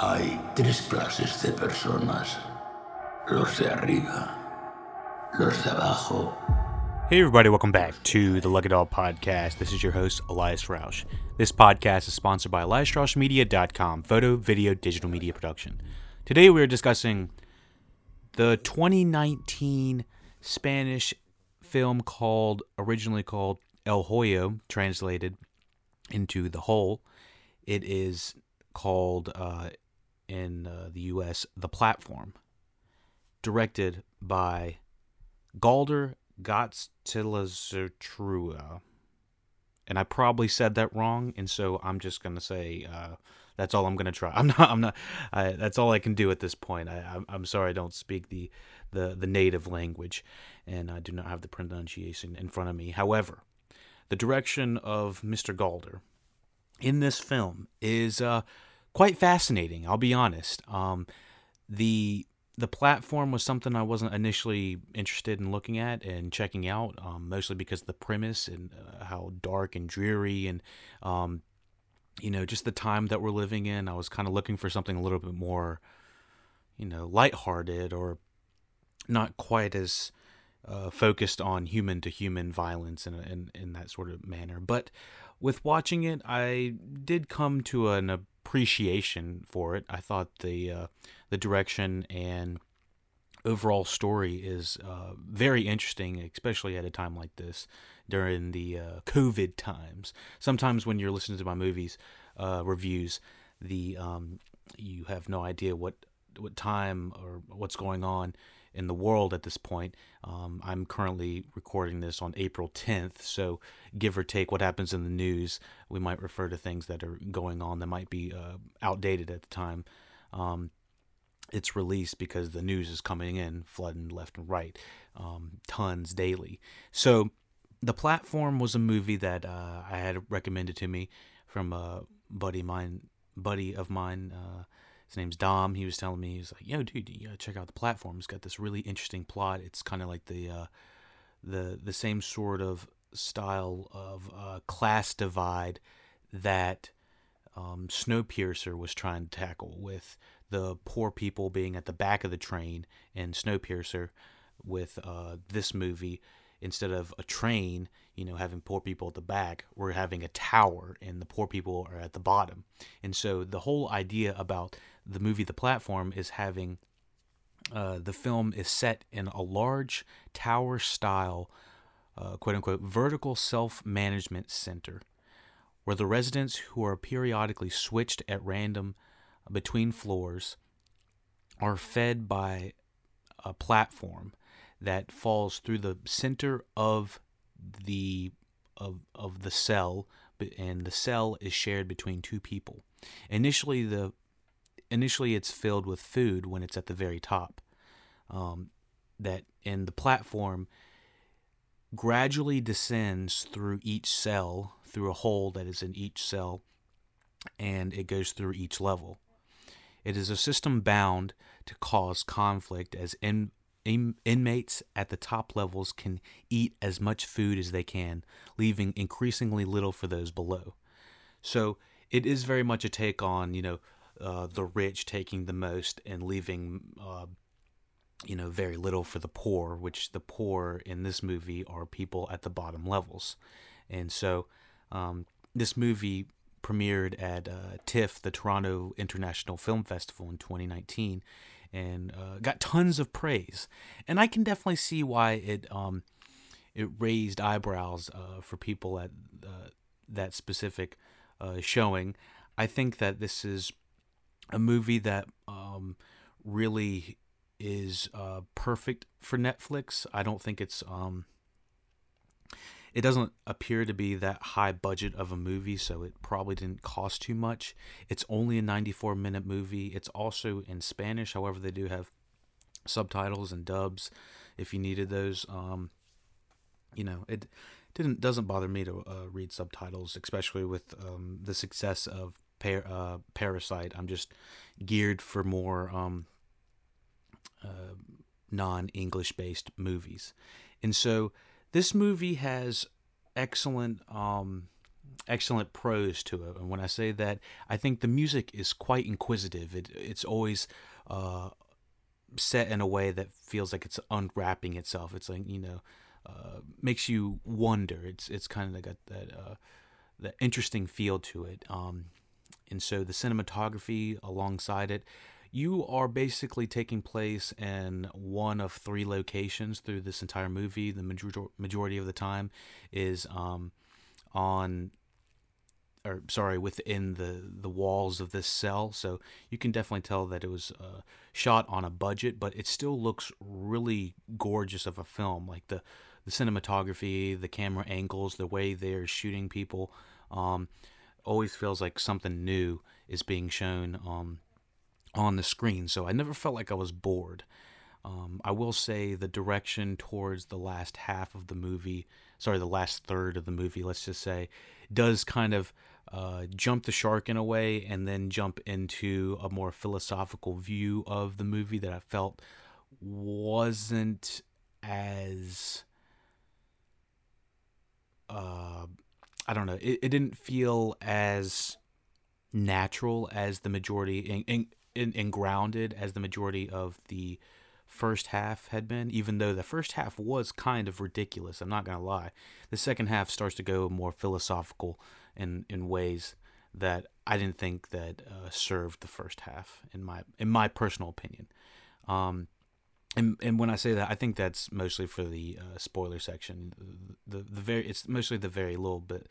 Hay tres clases de personas. Los de arriba, los de abajo. Hey, everybody, welcome back to the Lucky Dog Podcast. This is your host, Elias Rausch. This podcast is sponsored by EliasRoushMedia.com, photo, video, digital media production. Today we are discussing the 2019 Spanish film called, originally called El Hoyo, translated into The Hole. It is called uh, in uh, the U.S. The Platform, directed by Galder Gottstilazertrua. And I probably said that wrong, and so I'm just gonna say uh, that's all I'm gonna try. I'm not. I'm not. I, that's all I can do at this point. I, I'm, I'm sorry I don't speak the, the the native language, and I do not have the pronunciation in front of me. However, the direction of Mr. Galder in this film is uh, quite fascinating. I'll be honest. Um, the the platform was something I wasn't initially interested in looking at and checking out, um, mostly because of the premise and uh, how dark and dreary and um, you know just the time that we're living in. I was kind of looking for something a little bit more, you know, lighthearted or not quite as uh, focused on human to human violence in, in in that sort of manner. But with watching it, I did come to an appreciation for it. I thought the uh, the direction and overall story is uh, very interesting, especially at a time like this during the uh, COVID times. Sometimes when you're listening to my movies uh, reviews, the um, you have no idea what what time or what's going on in the world at this point. Um, I'm currently recording this on April 10th, so give or take what happens in the news, we might refer to things that are going on that might be uh, outdated at the time. Um, it's released because the news is coming in, flooding left and right, um, tons daily. So, the platform was a movie that uh, I had recommended to me from a buddy mine, buddy of mine. Uh, his name's Dom. He was telling me, he's like, "Yo, dude, you gotta check out the platform. It's got this really interesting plot. It's kind of like the uh, the the same sort of style of uh, class divide that um, Snowpiercer was trying to tackle, with the poor people being at the back of the train, and Snowpiercer with uh, this movie." Instead of a train, you know, having poor people at the back, we're having a tower and the poor people are at the bottom. And so the whole idea about the movie The Platform is having uh, the film is set in a large tower style, uh, quote unquote, vertical self management center where the residents who are periodically switched at random between floors are fed by a platform that falls through the center of the of of the cell and the cell is shared between two people. Initially the initially it's filled with food when it's at the very top. Um, that in the platform gradually descends through each cell through a hole that is in each cell and it goes through each level. It is a system bound to cause conflict as in, in, inmates at the top levels can eat as much food as they can, leaving increasingly little for those below. So it is very much a take on, you know, uh, the rich taking the most and leaving, uh, you know, very little for the poor, which the poor in this movie are people at the bottom levels. And so um, this movie premiered at uh, TIFF, the Toronto International Film Festival in 2019, and uh, got tons of praise. And I can definitely see why it um, it raised eyebrows uh, for people at uh, that specific showing. I think that this is a movie that um, really is uh, perfect for Netflix. I don't think it's um, it doesn't appear to be that high budget of a movie, so it probably didn't cost too much. It's only a 94 minute movie. It's also in Spanish, however, they do have subtitles and dubs if you needed those. Um, you know, it didn't doesn't bother me to uh, read subtitles, especially with um, the success of par- uh, Parasite. I'm just geared for more um, uh, non English based movies. And so this movie has excellent um, excellent prose to it. And when I say that, I think the music is quite inquisitive. It it's always uh, set in a way that feels like it's unwrapping itself. It's like you know, uh, makes you wonder. It's it's kind of got that uh, that interesting feel to it. Um, and so the cinematography alongside it, you are basically taking place in one of three locations through this entire movie. The major- majority of the time is um, on or sorry, within the the walls of this cell. So you can definitely tell that it was uh, shot on a budget, but it still looks really gorgeous of a film. Like the the cinematography, the camera angles, the way they're shooting people, um, always feels like something new is being shown um, on the screen. So I never felt like I was bored. Um, I will say the direction towards the last half of the movie, sorry, the last third of the movie, let's just say, does kind of uh, jump the shark in a way and then jump into a more philosophical view of the movie that I felt wasn't as uh, I don't know. It, it didn't feel as natural as the majority and, and, grounded as the majority of the first half had been, even though the first half was kind of ridiculous. I'm not going to lie. The second half starts to go more philosophical in, in ways that I didn't think that uh, served the first half in my in my personal opinion. Um, and and when I say that, I think that's mostly for the uh, spoiler section. The, the very it's mostly the very little bit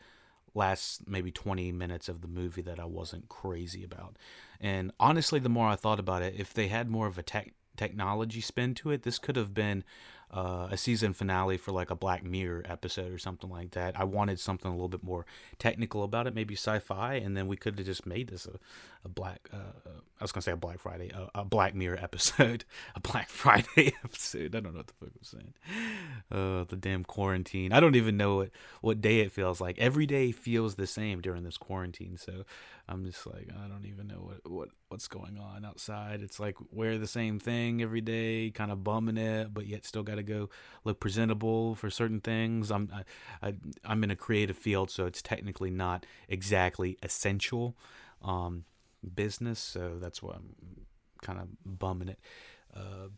last maybe 20 minutes of the movie that I wasn't crazy about. And honestly, the more I thought about it, if they had more of a tech technology spin to it, this could have been uh, a season finale for like a Black Mirror episode or something like that. I wanted something a little bit more technical about it, maybe sci-fi, and then we could have just made this a, a Black. Uh, I was gonna say a Black Friday, a, a, Black Mirror episode, a Black Friday episode. I don't know what the fuck I'm saying. Uh, the damn quarantine. I don't even know what what day it feels like. Every day feels the same during this quarantine. So I'm just like I don't even know what what what's going on outside. It's like wear the same thing every day, kind of bumming it, but yet still got to go look presentable for certain things. I'm I, I I'm in a creative field, so it's technically not exactly essential um, business. So that's why I'm kind of bumming it. Uh,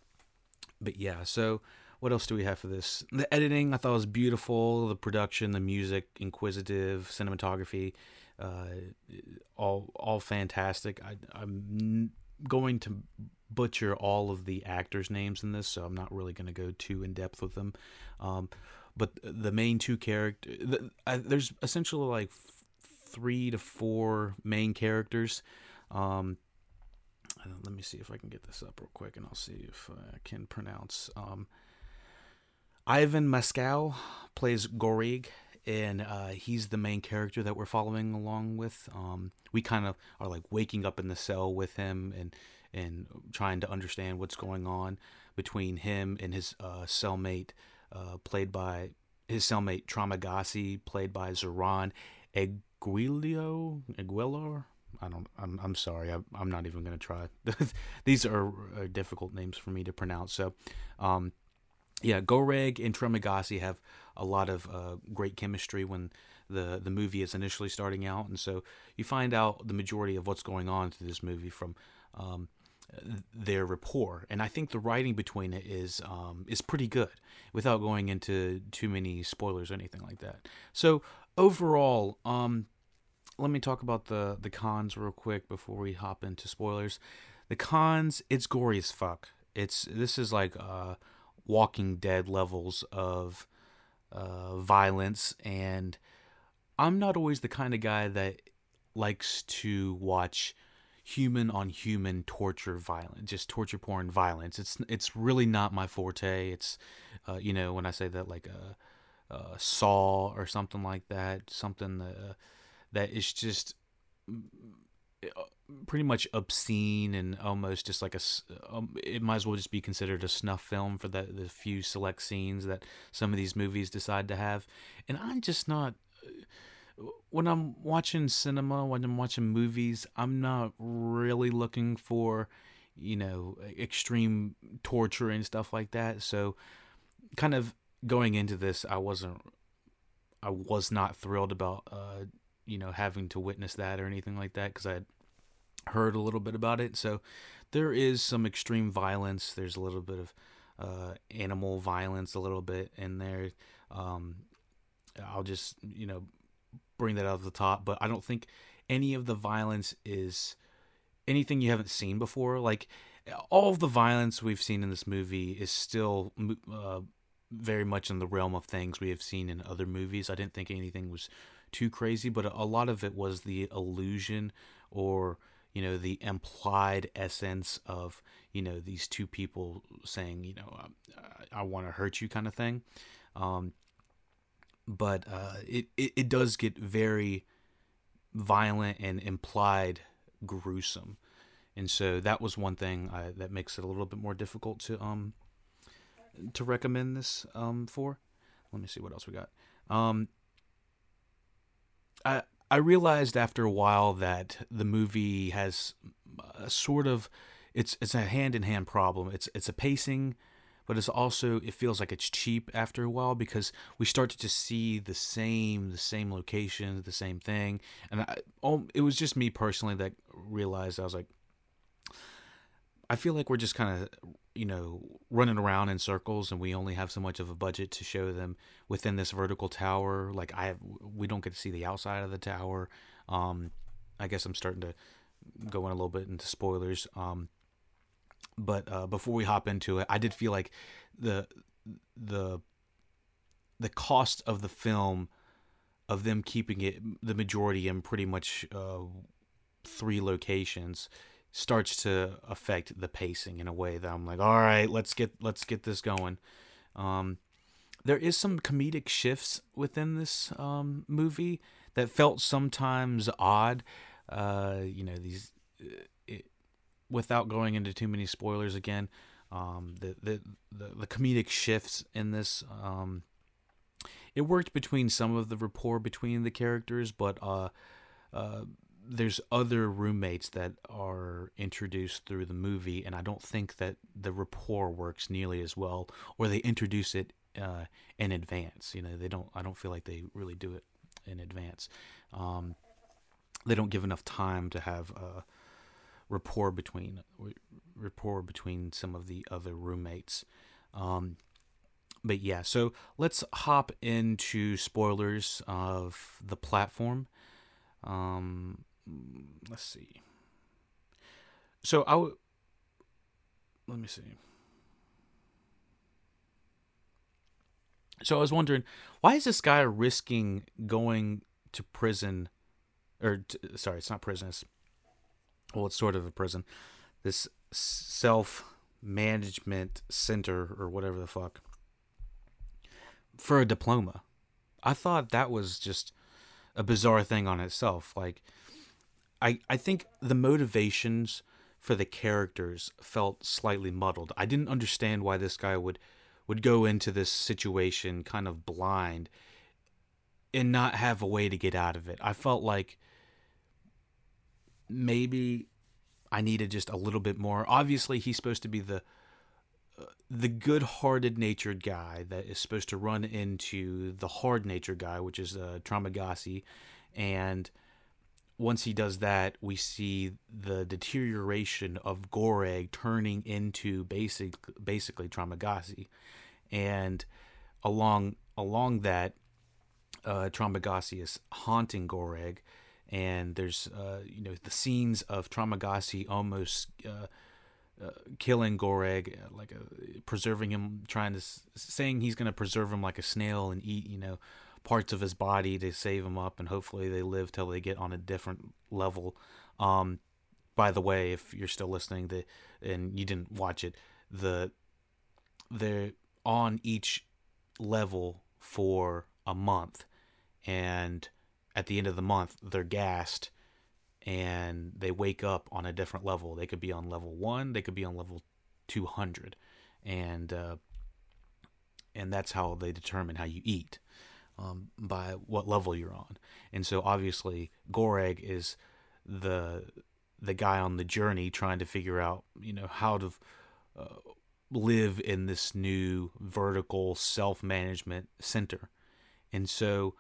but yeah, so what else do we have for this? The editing I thought was beautiful. The production, the music, inquisitive, cinematography, uh, all all fantastic. I, I'm going to butcher all of the actors' names in this, so I'm not really going to go too in depth with them. Um, but the main two characters, the, there's essentially like f- three to four main characters. Um, let me see if I can get this up real quick, and I'll see if I can pronounce. Um, Ivan Mascow plays Gorig, and uh, he's the main character that we're following along with. Um, we kind of are like waking up in the cell with him and and trying to understand what's going on between him and his uh, cellmate, uh, played by his cellmate Traumagasi, played by Zoran Aguilio. Aguilar. I don't. I'm. I'm sorry. I, I'm not even going to try. These are, are, difficult names for me to pronounce. So, um, yeah, Goreg and Traumagasi have a lot of uh, great chemistry when the the movie is initially starting out, and so you find out the majority of what's going on through this movie from um, their rapport. And I think the writing between it is um, is pretty good, without going into too many spoilers or anything like that. So overall, um, let me talk about the the cons real quick before we hop into spoilers. The cons, it's gory as fuck. It's this is like uh, Walking Dead levels of uh, violence, and I'm not always the kind of guy that likes to watch human on human torture violence just torture porn violence it's it's really not my forte it's uh, you know when i say that like a, a saw or something like that something uh, that is just uh, pretty much obscene and almost just like a um, it might as well just be considered a snuff film for the the few select scenes that some of these movies decide to have and i'm just not when I'm watching cinema, when I'm watching movies, I'm not really looking for, you know, extreme torture and stuff like that. So, kind of going into this, I wasn't, I was not thrilled about uh, you know having to witness that or anything like that because I heard a little bit about it. So there is some extreme violence. There's a little bit of uh, animal violence, a little bit in there. Um, I'll just you know bring that out of the top, but I don't think any of the violence is anything you haven't seen before. Like all of the violence we've seen in this movie is still uh, very much in the realm of things we have seen in other movies. I didn't think anything was too crazy, but a lot of it was the illusion or you know the implied essence of you know these two people saying you know uh, I want to hurt you kind of thing. Um, but uh, it, it it does get very violent and implied gruesome, and so that was one thing I, that makes it a little bit more difficult to um to recommend this um for. Let me see what else we got. Um, I I realized after a while that the movie has a sort of it's it's a hand in hand problem. It's it's a pacing but it's also it feels like it's cheap after a while because we start to just see the same the same locations the same thing and I, oh, it was just me personally that realized I was like I feel like we're just kind of you know running around in circles and we only have so much of a budget to show them within this vertical tower. Like I have, we don't get to see the outside of the tower. Um I guess I'm starting to go in a little bit into spoilers. Um but uh, before we hop into it, I did feel like the the the cost of the film of them keeping it the majority in pretty much uh, three locations starts to affect the pacing in a way that I'm like, all right, let's get let's get this going. Um, there is some comedic shifts within this um, movie that felt sometimes odd. Uh, you know, these without going into too many spoilers again, um, the, the, the the comedic shifts in this, um, it worked between some of the rapport between the characters, but uh, uh, there's other roommates that are introduced through the movie, and I don't think that the rapport works nearly as well, or they introduce it uh, in advance. You know, they don't. I don't feel like they really do it in advance. Um, they don't give enough time to have rapport between rapport between some of the other roommates. Um, but yeah, so let's hop into spoilers of the platform. Um, Hmm, let's see. So I w- let me see. So I was wondering, why is this guy risking going to prison, or t- sorry, it's not prison. It's well, it's sort of a prison, this self management center or whatever the fuck for a diploma. I thought that was just a bizarre thing on itself. Like, I I think the motivations for the characters felt slightly muddled. I didn't understand why this guy would would go into this situation kind of blind and not have a way to get out of it. I felt like maybe I needed just a little bit more. Obviously, he's supposed to be the uh, the good-hearted natured guy that is supposed to run into the hard-natured guy, which is uh, Traumagasi, and once he does that, we see the deterioration of Goreg turning into basic, basically Traumagasi, and along along that, uh, Traumagasi is haunting Goreg, and there's uh, you know the scenes of Traumagasi almost uh, uh, killing Goreg, uh, like a, uh, preserving him, trying to saying he's going to preserve him like a snail and eat you know parts of his body to save him up, and hopefully they live till they get on a different level. Um, by the way, if you're still listening, the and you didn't watch it, the they're on each level for a month, and at the end of the month they're gassed and they wake up on a different level. They could be on level one, they could be on level 200, and uh, and that's how they determine how you eat um, by what level you're on. And so obviously Goreg is the the guy on the journey trying to figure out you know how to uh, live in this new vertical self management center, and so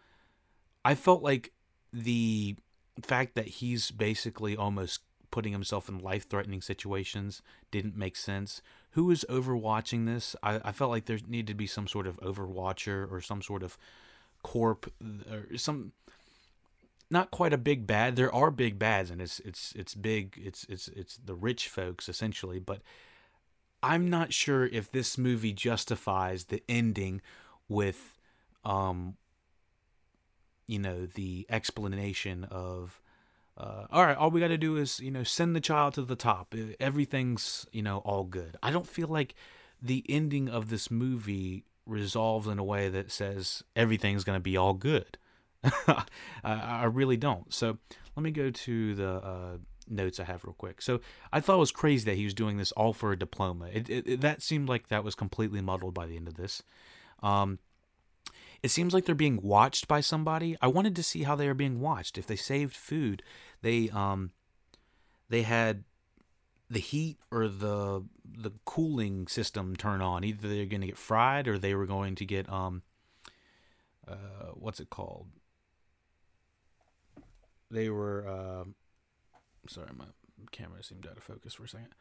I felt like the fact that he's basically almost putting himself in life threatening situations didn't make sense. Who is overwatching this? I, I felt like there needed to be some sort of overwatcher or some sort of corp or some not quite a big bad. There are big bads and it's it's it's big it's it's it's the rich folks essentially, but I'm not sure if this movie justifies the ending with um you know the explanation of uh, all right all we got to do is you know send the child to the top everything's you know all good i don't feel like the ending of this movie resolves in a way that says everything's going to be all good. I, I, really don't. So let me go to the uh, notes i have real quick. So i thought it was crazy that he was doing this all for a diploma. It, it, it that seemed like that was completely muddled by the end of this. Um, it seems like they're being watched by somebody. I wanted to see how they are being watched. If they saved food, they um they had the heat or the the cooling system turn on. Either they're going to get fried or they were going to get um uh what's it called? They were uh sorry, my camera seemed out of focus for a second.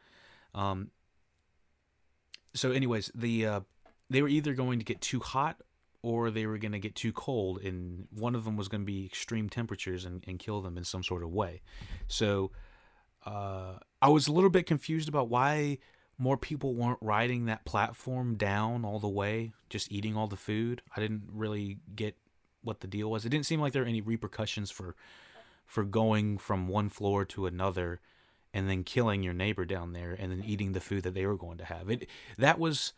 Um so anyways, the uh they were either going to get too hot or they were going to get too cold and one of them was going to be extreme temperatures and, and kill them in some sort of way so uh, i was a little bit confused about why more people weren't riding that platform down all the way just eating all the food. I didn't really get what the deal was. It didn't seem like there were any repercussions for for going from one floor to another and then killing your neighbor down there and then eating the food that they were going to have. It that was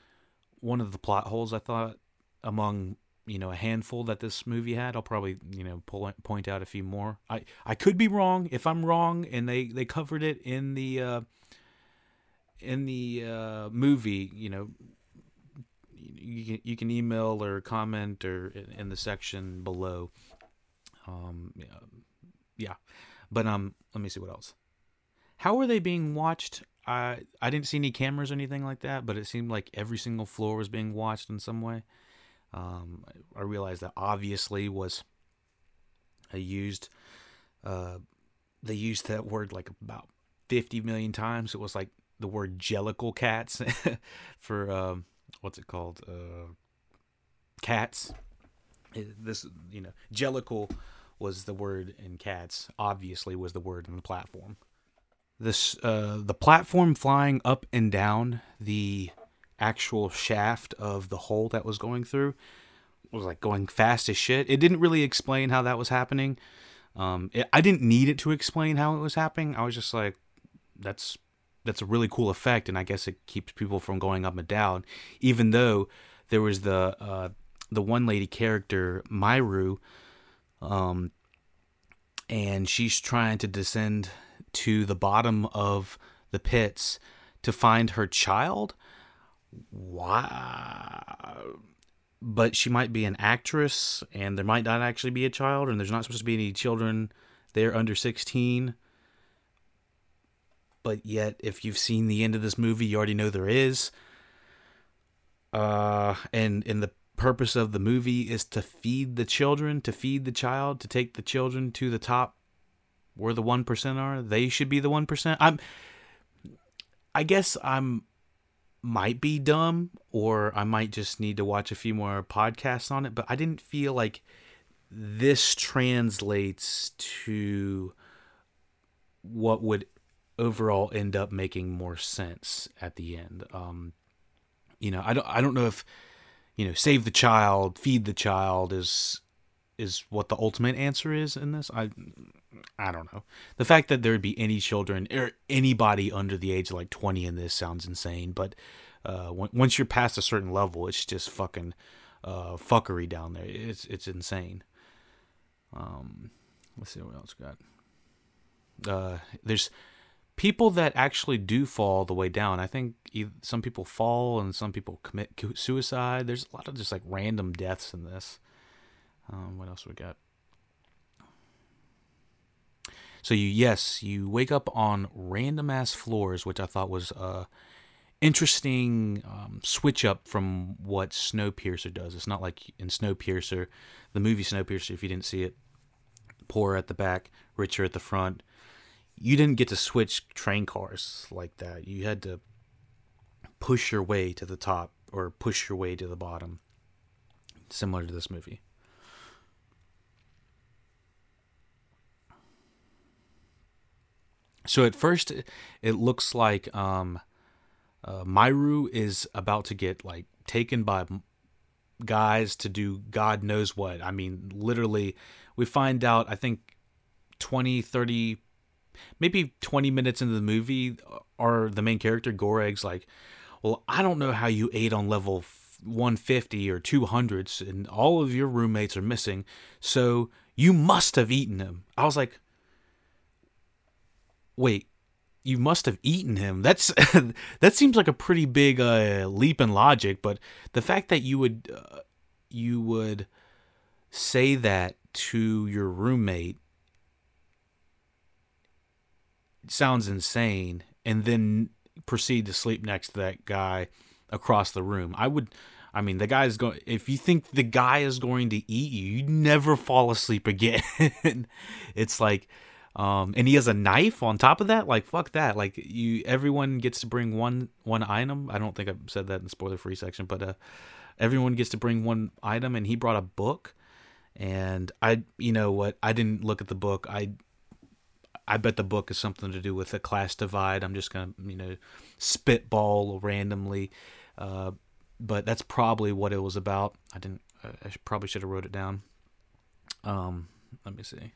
one of the plot holes i thought among you know a handful that this movie had. I'll probably you know pull, point out a few more. I I could be wrong. If I'm wrong, and they they covered it in the uh, in the uh, movie, you know. You can, you can email or comment or in, the section below. Um, yeah, yeah, but um, let me see what else. How are they being watched? I I didn't see any cameras or anything like that, but it seemed like every single floor was being watched in some way. Um, I realized that obviously was a used. Uh, they used that word like about 50 million times. It was like the word jellicle cats for um, what's it called? Uh, cats. This you know jellicle was the word in cats. Obviously was the word in the platform. This uh, the platform flying up and down the actual shaft of the hole that was going through was like going fast as shit. It didn't really explain how that was happening. Um, it, I didn't need it to explain how it was happening. I was just like, that's that's a really cool effect, and I guess it keeps people from going up and down. Even though there was the uh, the one lady character Myru, um, and she's trying to descend to the bottom of the pits to find her child wow. But she might be an actress and there might not actually be a child and there's not supposed to be any children there under 16 but yet if you've seen the end of this movie you already know there is. Uh and and the purpose of the movie is to feed the children to feed the child to take the children to the top where the 1% are. They should be the 1% i'm i guess i'm might be dumb or I might just need to watch a few more podcasts on it, but I didn't feel like this translates to what would overall end up making more sense at the end. Um, you know, I don't I don't know if you know, save the child, feed the child is is what the ultimate answer is in this. I I don't know. The fact that there would be any children or anybody under the age of like 20 in this sounds insane, but uh, once you're past a certain level, it's just fucking uh, fuckery down there. It's it's insane. Um, let's see what else we got. Uh, there's people that actually do fall the way down. I think some people fall and some people commit suicide. There's a lot of just like random deaths in this. Um, what else we got? So you yes, you wake up on random ass floors, which I thought was a interesting um, switch up from what Snowpiercer does. It's not like in Snowpiercer, the movie Snowpiercer. If you didn't see it, poorer at the back, richer at the front. You didn't get to switch train cars like that. You had to push your way to the top or push your way to the bottom, similar to this movie. So at first, it looks like um, uh, Myru is about to get like taken by guys to do God knows what. I mean, literally, we find out, I think 20, 30, maybe 20 minutes into the movie, are the main character, Goreg's like, Well, I don't know how you ate on level 150 or 200s and all of your roommates are missing. So you must have eaten them. I was like, Wait, you must have eaten him. That's that seems like a pretty big uh, leap in logic, but the fact that you would uh, you would say that to your roommate sounds insane and then proceed to sleep next to that guy across the room. I would I mean, the guy is going if you think the guy is going to eat you, you never fall asleep again. it's like um, and he has a knife on top of that. Like fuck that. Like you, everyone gets to bring one one item. I don't think I said that in the spoiler free section, but uh, everyone gets to bring one item, and he brought a book. And I, you know what? I didn't look at the book. I, I bet the book is something to do with a class divide. I'm just gonna, you know, spitball randomly, uh, but that's probably what it was about. I didn't. I probably should have wrote it down. Um, let me see.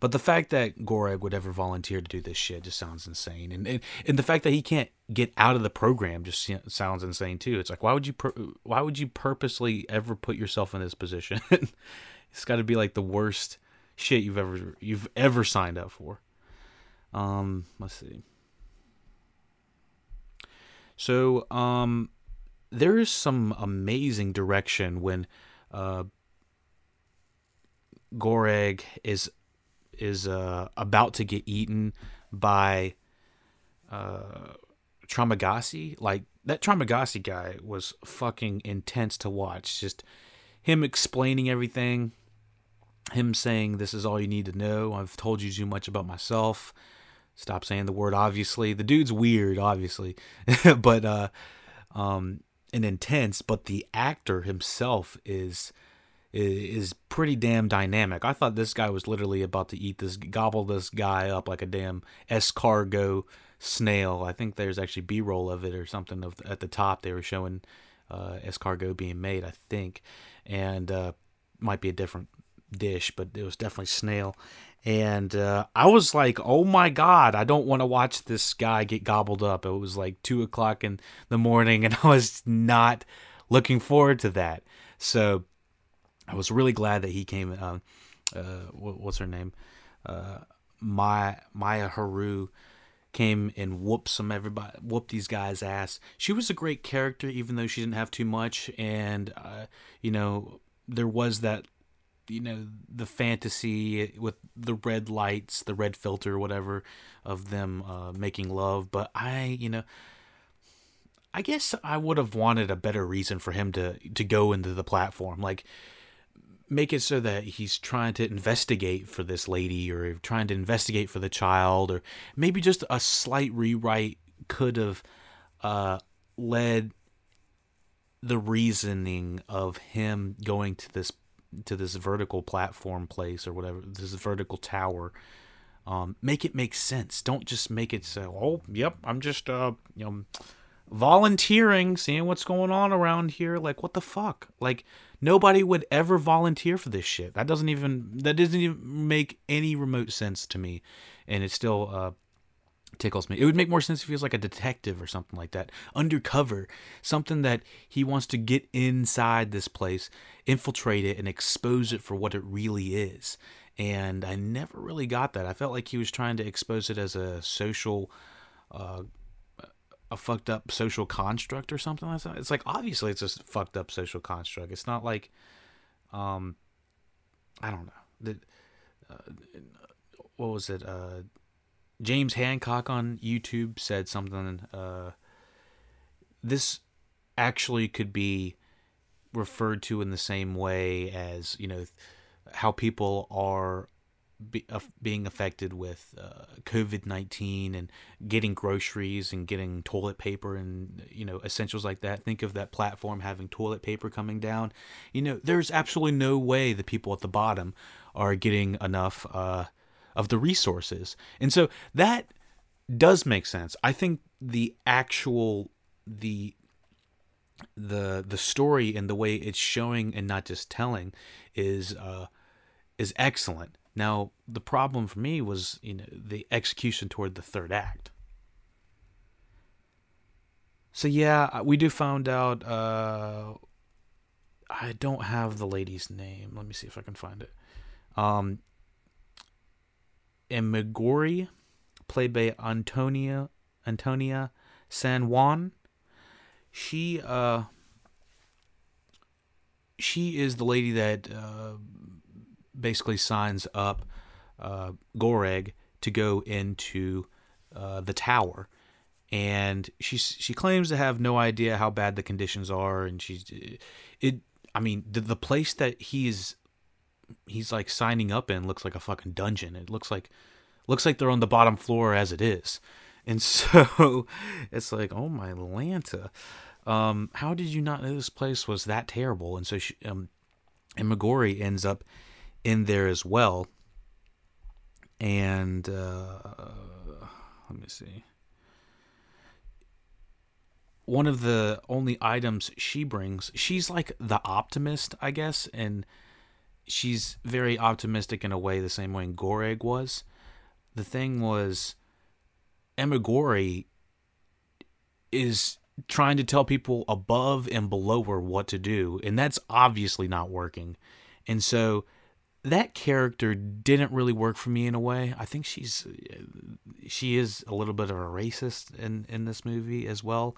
But the fact that Goreg would ever volunteer to do this shit just sounds insane, and and, and the fact that he can't get out of the program just sounds insane too. It's like why would you why would you purposely ever put yourself in this position? it's got to be like the worst shit you've ever you've ever signed up for. Um, let's see. So um, there is some amazing direction when uh, Goreg is is uh, about to get eaten by uh, Traumagassi. Like that Traumagassi guy was fucking intense to watch. Just him explaining everything, him saying, "This is all you need to know. I've told you too much about myself." Stop saying the word. Obviously, the dude's weird. Obviously, but uh, um, and intense. But the actor himself is is pretty damn dynamic. I thought this guy was literally about to eat this, gobble this guy up like a damn escargot snail. I think there's actually B-roll of it or something of at the top. They were showing uh, escargot being made, I think, and uh, might be a different dish, but it was definitely snail. And uh, I was like, oh my god, I don't want to watch this guy get gobbled up. It was like two o'clock in the morning, and I was not looking forward to that. So I was really glad that he came. Uh, uh, what's her name? Uh, Maya Maya Haru came and whooped some everybody, whooped these guys' ass. She was a great character, even though she didn't have too much. And uh, you know, there was that, you know, the fantasy with the red lights, the red filter, whatever, of them uh, making love. But I, you know. I guess I would have wanted a better reason for him to to go into the platform. Like make it so that he's trying to investigate for this lady or trying to investigate for the child or maybe just a slight rewrite could have uh, led the reasoning of him going to this to this vertical platform place or whatever this vertical tower. Um, make it make sense. Don't just make it so oh yep i'm just uh you know volunteering seeing what's going on around here. Like what the fuck? Like Nobody would ever volunteer for this shit. That doesn't even that doesn't even make any remote sense to me, and it still uh, tickles me. It would make more sense if he was like a detective or something like that, undercover, something that he wants to get inside this place, infiltrate it, and expose it for what it really is. And I never really got that. I felt like he was trying to expose it as a social. Uh, a fucked up social construct or something like that. It's like obviously it's a fucked up social construct. It's not like, um, I don't know. The, uh, what was it? Uh, James Hancock on YouTube said something. Uh, this actually could be referred to in the same way as you know how people are be, uh, being affected with uh, COVID nineteen and getting groceries and getting toilet paper and you know essentials like that. Think of that platform having toilet paper coming down. You know, there's absolutely no way the people at the bottom are getting enough uh, of the resources, and so that does make sense. I think the actual the the the story and the way it's showing and not just telling is uh, is excellent. Now the problem for me was you know the execution toward the third act. So yeah, we do found out. Uh, I don't have the lady's name. Let me see if I can find it. Um, Emigori, played by Antonia Antonia San Juan she uh she is the lady that uh, basically signs up uh, Goreg to go into uh, the tower, and she she claims to have no idea how bad the conditions are, and she's it. I mean, the the place that he's he's like signing up in looks like a fucking dungeon. It looks like looks like they're on the bottom floor as it is, and so it's like, oh my Lanta um, how did you not know this place was that terrible? And so she, um, and Magori ends up in there as well. And uh, let me see. One of the only items she brings, she's like the optimist, I guess, and she's very optimistic in a way, the same way Goreg was. The thing was, Emigori is trying to tell people above and below her what to do, and that's obviously not working. And so that character didn't really work for me in a way. I think she's she is a little bit of a racist in in this movie as well.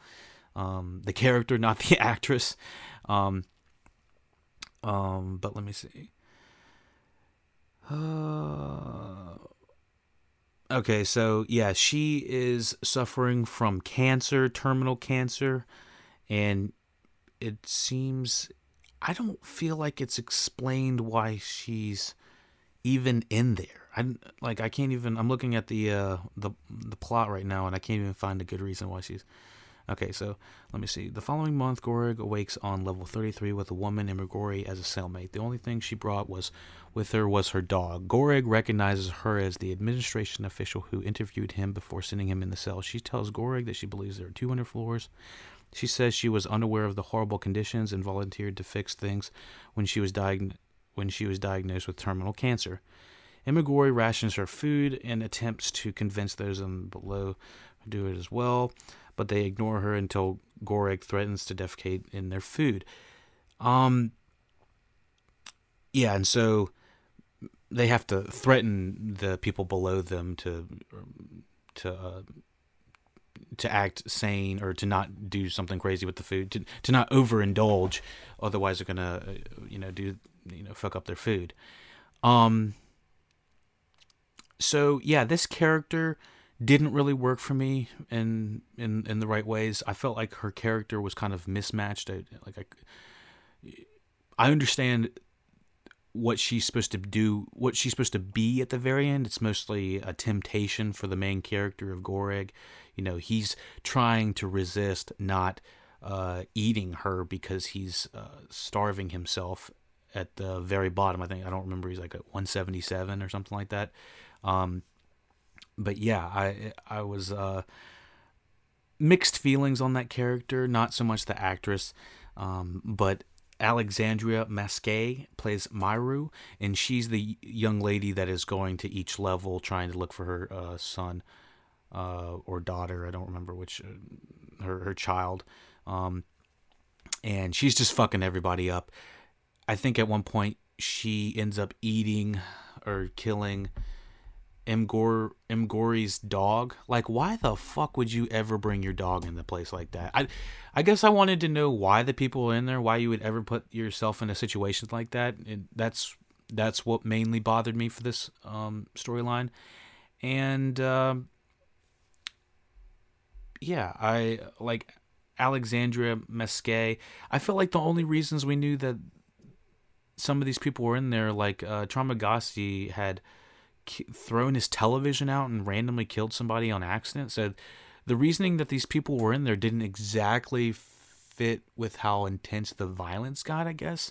Um, the character, not the actress. Um, um, but let me see. Uh, Okay, so yeah, she is suffering from cancer, terminal cancer, and it seems I don't feel like it's explained why she's even in there. I like I can't even I'm looking at the uh the the plot right now and I can't even find a good reason why she's Okay, so let me see. The following month, Goreg awakes on level 33 with a woman and Grigori as a cellmate. The only thing she brought was with her was her dog. Goreg recognizes her as the administration official who interviewed him before sending him in the cell. She tells Goreg that she believes there are 200 floors. She says she was unaware of the horrible conditions and volunteered to fix things when she was diag- when she was diagnosed with terminal cancer. Imagori rations her food and attempts to convince those below to do it as well but they ignore her until Goreg threatens to defecate in their food. Um, yeah, and so they have to threaten the people below them to to uh, to act sane or to not do something crazy with the food, to to not overindulge, otherwise they're gonna uh, you know do you know fuck up their food. Um. So yeah, this character didn't really work for me in in in the right ways. I felt like her character was kind of mismatched. I, like I, I understand what she's supposed to do, what she's supposed to be at the very end. It's mostly a temptation for the main character of Goreg. You know, he's trying to resist not uh, eating her because he's uh, starving himself at the very bottom. I think I don't remember. He's like at 177 or something like that. Um, but yeah, I I was uh, mixed feelings on that character. Not so much the actress, um, but Alexandria Masquet plays Myru, and she's the young lady that is going to each level trying to look for her uh, son uh, or daughter. I don't remember which uh, her her child. Um, and she's just fucking everybody up. I think at one point she ends up eating or killing Mgor Mgori's dog. Like, why the fuck would you ever bring your dog in a place like that? I, I guess I wanted to know why the people were in there, why you would ever put yourself in a situation like that. And that's that's what mainly bothered me for this um, storyline. And um, yeah, I like Alexandria Mesquet. I feel like the only reasons we knew that some of these people were in there, like uh, Traumagasti had thrown his television out and randomly killed somebody on accident. So the reasoning that these people were in there didn't exactly fit with how intense the violence got, I guess.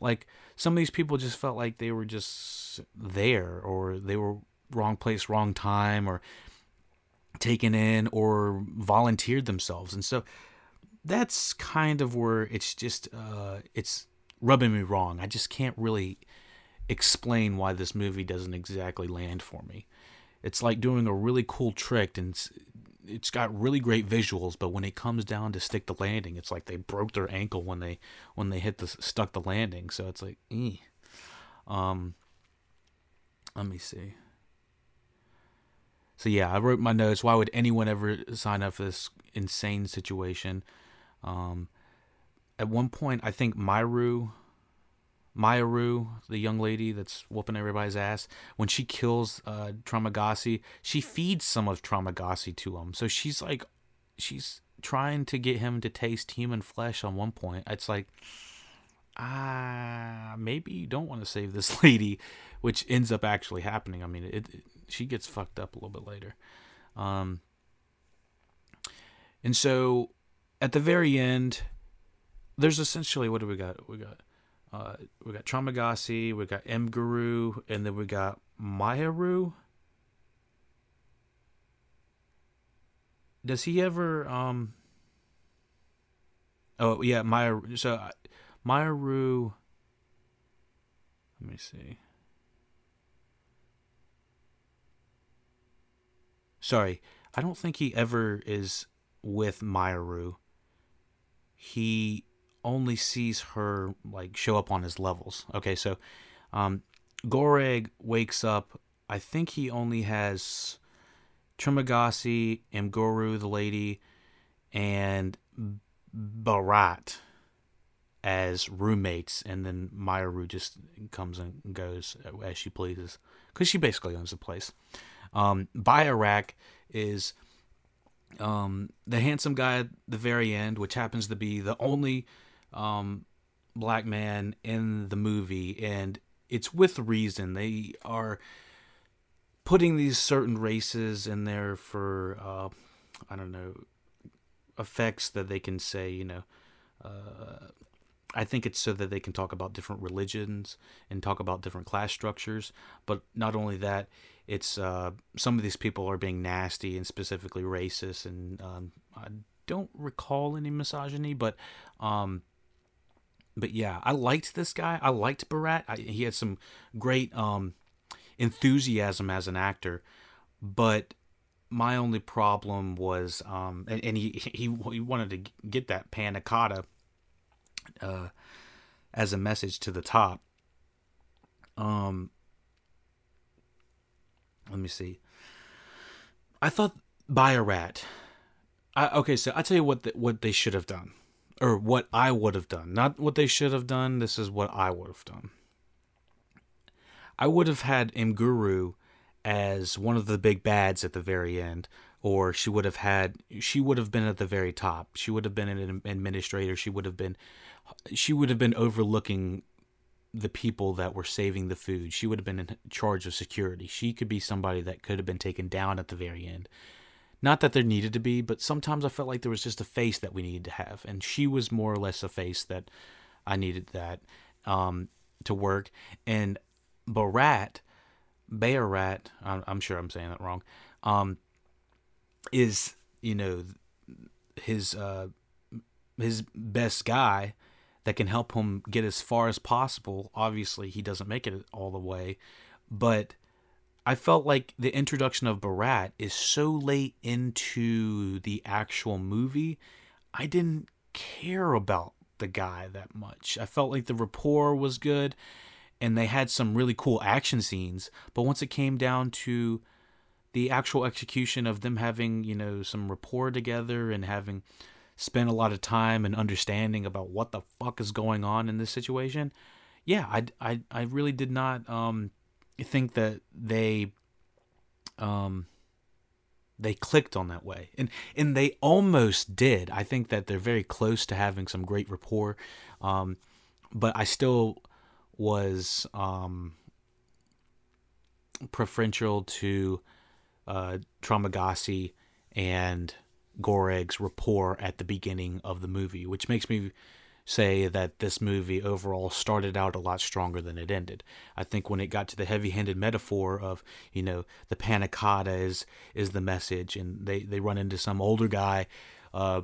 Like some of these people just felt like they were just there or they were wrong place, wrong time or taken in or volunteered themselves. And so that's kind of where it's just uh it's rubbing me wrong. I just can't really explain why this movie doesn't exactly land for me. It's like doing a really cool trick and it's, it's got really great visuals, but when it comes down to stick the landing, it's like they broke their ankle when they when they hit the stuck the landing. So it's like, eh. um, let me see. So yeah, I wrote my notes. Why would anyone ever sign up for this insane situation? Um, at one point, I think Myru Mayoru, the young lady that's whooping everybody's ass, when she kills uh, Trimagasi, she feeds some of Trimagasi to him. So she's like, she's trying to get him to taste human flesh on one point. It's like, ah, uh, maybe you don't want to save this lady, which ends up actually happening. I mean, it, it she gets fucked up a little bit later. Um, and so at the very end, there's essentially what do we got? We got uh, we got Trimagasi, we got M Guru, and then we got Maharu. Does he ever um Oh yeah, Maya so Maharu Let me see. Sorry, I don't think he ever is with Maharu. He only sees her like show up on his levels. Okay, so um, Goreng wakes up. I think he only has Trimagasi, Mguru, the lady, and Barat as roommates, and then Mayaru just comes and goes as she pleases because she basically owns the place. Um, Bayarak is um, the handsome guy at the very end, which happens to be the only um, black man in the movie, and it's with reason. They are putting these certain races in there for uh, I don't know effects that they can say, you know. Uh, I think it's so that they can talk about different religions and talk about different class structures. But not only that, it's uh, some of these people are being nasty and specifically racist. And um, I don't recall any misogyny, but um, but yeah, I liked this guy. I liked Barat. I, he had some great um, enthusiasm as an actor, but my only problem was, um, and, and he, he he wanted to get that panna cotta uh, as a message to the top. Um, let me see. I thought Bayarat. I, okay, so I tell you what the, what they should have done or what I would have done. Not what they should have done. This is what I would have done. I would have had Mguru as one of the big bads at the very end, or she would have had she would have been at the very top. She would have been an administrator. She would have been she would have been overlooking the people that were saving the food. She would have been in charge of security. She could be somebody that could have been taken down at the very end. Not that there needed to be, but sometimes I felt like there was just a face that we needed to have, and she was more or less a face that I needed that um, to work. And Barat, Bayarat, I'm sure I'm saying that wrong, um, is you know his uh, his best guy that can help him get as far as possible. Obviously, he doesn't make it all the way, but I felt like the introduction of Barat is so late into the actual movie, I didn't care about the guy that much. I felt like the rapport was good and they had some really cool action scenes, but once it came down to the actual execution of them having, you know, some rapport together and having spent a lot of time and understanding about what the fuck is going on in this situation, yeah, I, I, I really did not um, think that they um they clicked on that way. And and they almost did. I think that they're very close to having some great rapport um but i still was um preferential to uh, Trimagasi and Goreng's rapport at the beginning of the movie, which makes me say that this movie overall started out a lot stronger than it ended. I think when it got to the heavy-handed metaphor of, you know, the panna is is the message, and they they run into some older guy. Uh,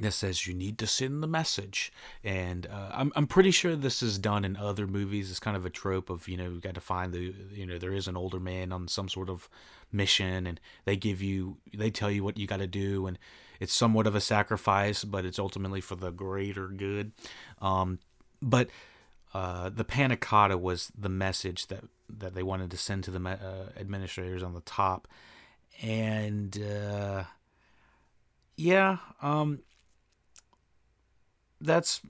that says you need to send the message, and uh, I'm I'm pretty sure this is done in other movies. It's kind of a trope of you know you got to find the you know there is an older man on some sort of mission, and they give you they tell you what you got to do, and it's somewhat of a sacrifice, but it's ultimately for the greater good. Um, but uh, the panna was the message that that they wanted to send to the uh, administrators on the top, and uh, yeah, um, that's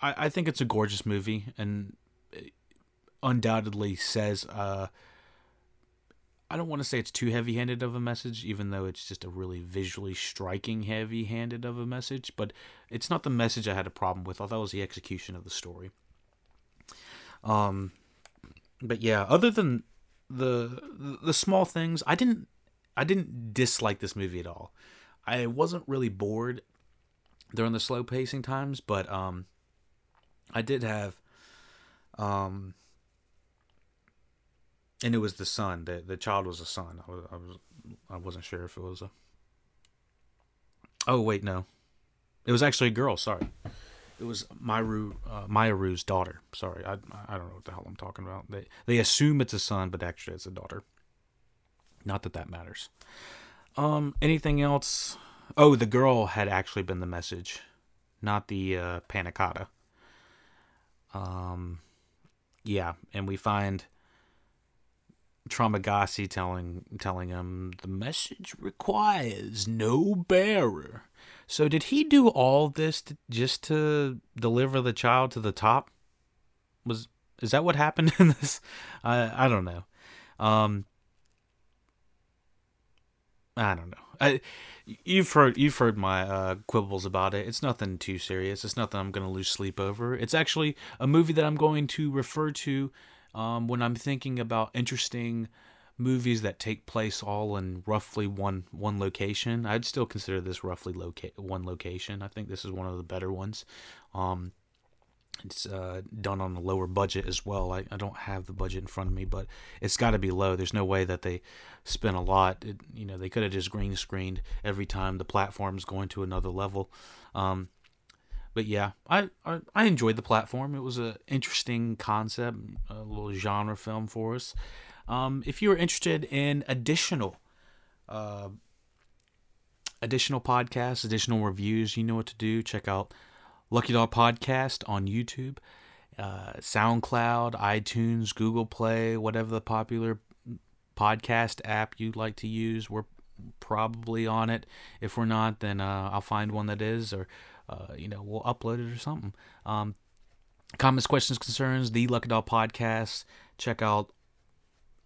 I, I think it's a gorgeous movie and undoubtedly says uh, I don't want to say it's too heavy handed of a message, even though it's just a really visually striking heavy handed of a message, but it's not the message I had a problem with. I thought it was the execution of the story. Um, but yeah, other than the the small things, I didn't I didn't dislike this movie at all. I wasn't really bored during the slow pacing times, but um, I did have um and it was the son. The the child was a son. I was I was I wasn't sure if it was a. Oh wait, no, it was actually a girl. Sorry, it was Myru uh, Mayaru's daughter. Sorry, I I don't know what the hell I'm talking about. They they assume it's a son, but actually it's a daughter. Not that that matters. Um, anything else? Oh, the girl had actually been the message, not the uh, panna. Um, yeah, and we find Trimagasi telling telling him the message requires no bearer. So did he do all this to, just to deliver the child to the top? Was is that what happened in this? I I don't know. Um, I don't know. I you've heard you've heard my uh, quibbles about it. It's nothing too serious. It's nothing I'm gonna lose sleep over. It's actually a movie that I'm going to refer to um, when I'm thinking about interesting movies that take place all in roughly one one location, I'd still consider this roughly loca- one location. I think this is one of the better ones. Um, it's uh, done on a lower budget as well. I, I don't have the budget in front of me, but it's got to be low. There's no way that they spent a lot. It, you know, they could have just green screened every time the platform's going to another level. Um, but yeah, I, I, I enjoyed the platform. It was an interesting concept, a little genre film for us. Um, if you are interested in additional uh, additional podcasts, additional reviews, you know what to do. Check out Look It Up Podcast on YouTube, uh, SoundCloud, iTunes, Google Play, whatever the popular podcast app you like to use. We're probably on it. If we're not, then uh, I'll find one that is, or uh, you know, we'll upload it or something. Um, comments, questions, concerns, the Look It Up Podcast. Check out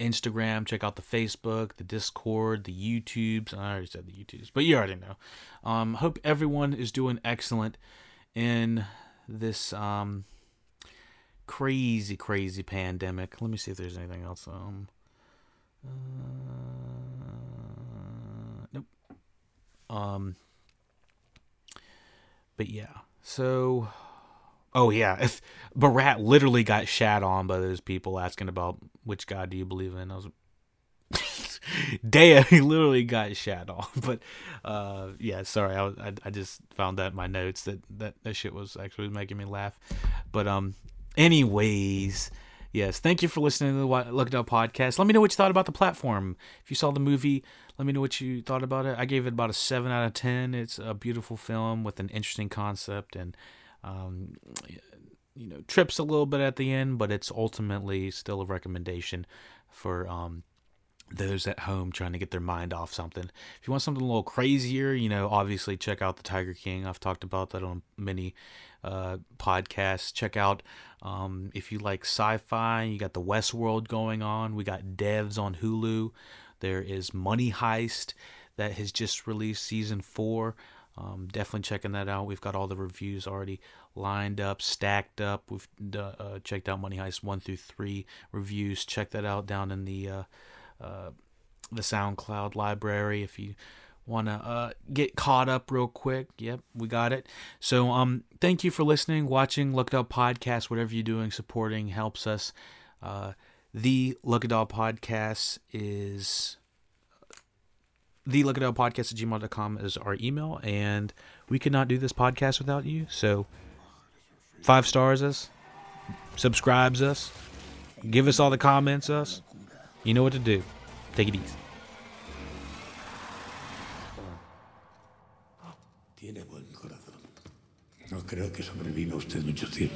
Instagram, check out the Facebook, the Discord, the YouTubes. I already said the YouTubes, but you already know. Um, hope everyone is doing excellent in this um, crazy, crazy pandemic. Let me see if there's anything else. Um, uh, nope. Um, but yeah, so oh yeah, if Borat literally got shat on by those people asking about which God do you believe in, I was. Daya, he literally got shat on, but uh, yeah, sorry, I, I, I just found that in my notes that, that that shit was actually making me laugh, but um, anyways, yes, thank you for listening to the Look It podcast. Let me know what you thought about the platform. If you saw the movie, let me know what you thought about it. I gave it about a 7 out of 10. It's a beautiful film with an interesting concept and, um, you know, trips a little bit at the end, but it's ultimately still a recommendation for um, those at home trying to get their mind off something. If you want something a little crazier, you know, obviously check out The Tiger King. I've talked about that on many uh, podcasts. Check out um, if you like sci fi, you got the Westworld going on. We got Devs on Hulu. There is Money Heist that has just released season four. Um, definitely checking that out. We've got all the reviews already lined up, stacked up. We've uh, checked out Money Heist one through three reviews. Check that out down in the uh, uh, the SoundCloud library if you want to uh, get caught up real quick. Yep, we got it. So um, thank you for listening, watching, Look It Up podcast. Whatever you're doing, supporting helps us. Uh, the Look It Up podcast is the look it up podcast at gmail.com is our email and we could not do this podcast without you so five stars us subscribes us give us all the comments us you know what to do take it easy. No creo que sobreviva usted mucho tiempo.